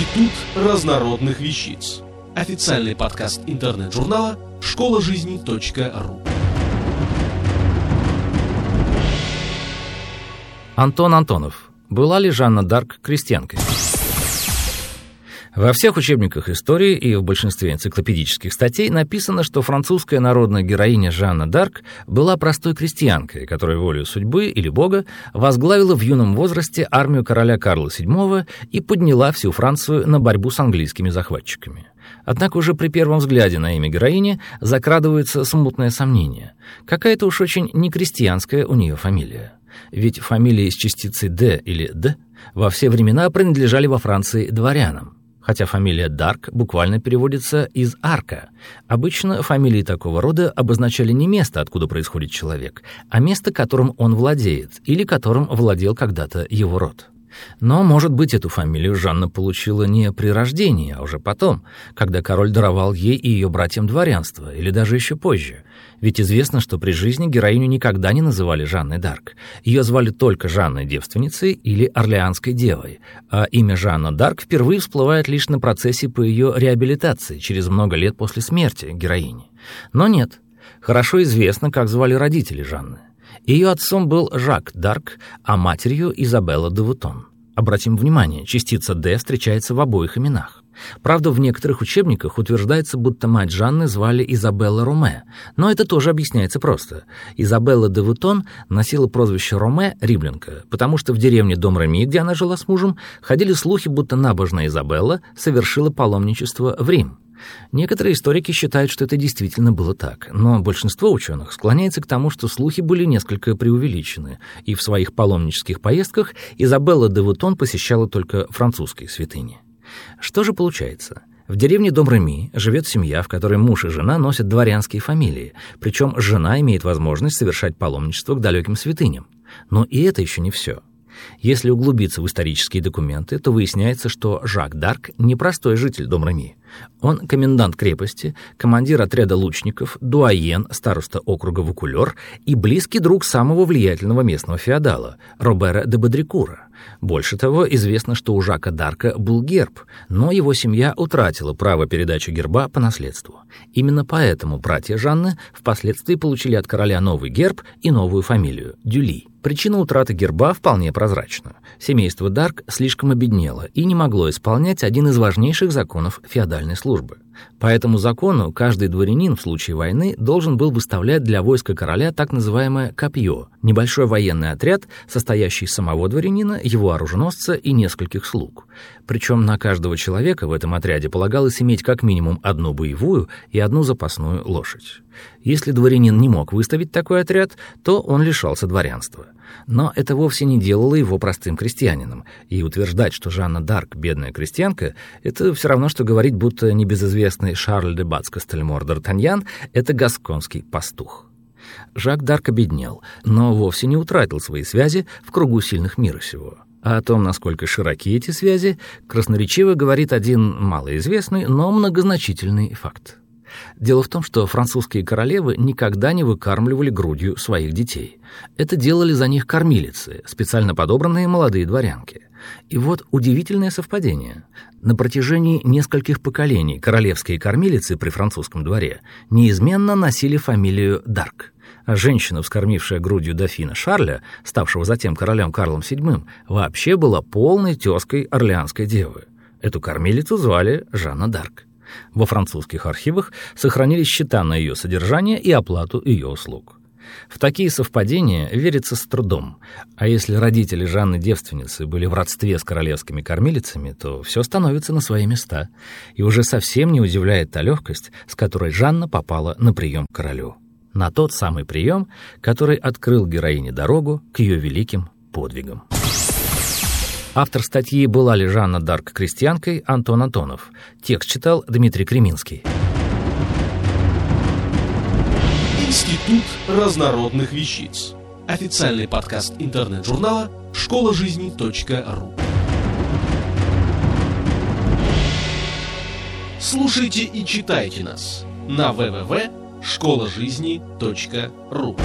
Институт разнородных вещиц. Официальный подкаст интернет-журнала школа жизни .ру. Антон Антонов. Была ли Жанна Дарк крестьянкой? Во всех учебниках истории и в большинстве энциклопедических статей написано, что французская народная героиня Жанна Дарк была простой крестьянкой, которая волею судьбы или бога возглавила в юном возрасте армию короля Карла VII и подняла всю Францию на борьбу с английскими захватчиками. Однако уже при первом взгляде на имя героини закрадывается смутное сомнение. Какая-то уж очень некрестьянская у нее фамилия. Ведь фамилии с частицей «д» или «д» во все времена принадлежали во Франции дворянам хотя фамилия Дарк буквально переводится из «арка». Обычно фамилии такого рода обозначали не место, откуда происходит человек, а место, которым он владеет или которым владел когда-то его род. Но, может быть, эту фамилию Жанна получила не при рождении, а уже потом, когда король даровал ей и ее братьям дворянство, или даже еще позже. Ведь известно, что при жизни героиню никогда не называли Жанной Дарк. Ее звали только Жанной Девственницей или Орлеанской Девой, а имя Жанна Дарк впервые всплывает лишь на процессе по ее реабилитации через много лет после смерти героини. Но нет, хорошо известно, как звали родители Жанны. Ее отцом был Жак Дарк, а матерью Изабелла де Вутон. Обратим внимание, частица «Д» встречается в обоих именах. Правда, в некоторых учебниках утверждается, будто мать Жанны звали Изабелла Роме, но это тоже объясняется просто. Изабелла де Вутон носила прозвище Роме Риблинка, потому что в деревне Дом Реми, где она жила с мужем, ходили слухи, будто набожная Изабелла совершила паломничество в Рим. Некоторые историки считают, что это действительно было так, но большинство ученых склоняется к тому, что слухи были несколько преувеличены, и в своих паломнических поездках Изабелла де Вутон посещала только французские святыни. Что же получается? В деревне Дом Реми живет семья, в которой муж и жена носят дворянские фамилии, причем жена имеет возможность совершать паломничество к далеким святыням. Но и это еще не все. Если углубиться в исторические документы, то выясняется, что Жак Дарк не простой житель Домрами. Он комендант крепости, командир отряда лучников, дуаен, староста округа Вукулер и близкий друг самого влиятельного местного феодала, Робера де Бодрикура. Больше того, известно, что у Жака Дарка был герб, но его семья утратила право передачи герба по наследству. Именно поэтому братья Жанны впоследствии получили от короля новый герб и новую фамилию – Дюли. Причина утраты герба вполне прозрачна. Семейство Дарк слишком обеднело и не могло исполнять один из важнейших законов феодальной службы. По этому закону каждый дворянин в случае войны должен был выставлять для войска короля так называемое «копье» — небольшой военный отряд, состоящий из самого дворянина, его оруженосца и нескольких слуг. Причем на каждого человека в этом отряде полагалось иметь как минимум одну боевую и одну запасную лошадь. Если дворянин не мог выставить такой отряд, то он лишался дворянства. Но это вовсе не делало его простым крестьянином, и утверждать, что Жанна Дарк — бедная крестьянка, это все равно, что говорить, будто небезызвестный Шарль де Бац Кастельмор Д'Артаньян — это гасконский пастух. Жак Дарк обеднел, но вовсе не утратил свои связи в кругу сильных мира сего. А о том, насколько широки эти связи, красноречиво говорит один малоизвестный, но многозначительный факт. Дело в том, что французские королевы никогда не выкармливали грудью своих детей. Это делали за них кормилицы, специально подобранные молодые дворянки. И вот удивительное совпадение. На протяжении нескольких поколений королевские кормилицы при французском дворе неизменно носили фамилию Дарк. А женщина, вскормившая грудью дофина Шарля, ставшего затем королем Карлом VII, вообще была полной тезкой орлеанской девы. Эту кормилицу звали Жанна Дарк. Во французских архивах сохранились счета на ее содержание и оплату ее услуг. В такие совпадения верится с трудом, а если родители Жанны-девственницы были в родстве с королевскими кормилицами, то все становится на свои места, и уже совсем не удивляет та легкость, с которой Жанна попала на прием к королю. На тот самый прием, который открыл героине дорогу к ее великим подвигам. Автор статьи «Была ли Жанна Дарк крестьянкой» Антон Антонов. Текст читал Дмитрий Креминский. Институт разнородных вещиц. Официальный подкаст интернет-журнала школа жизни .ру. Слушайте и читайте нас на www.школажизни.ру.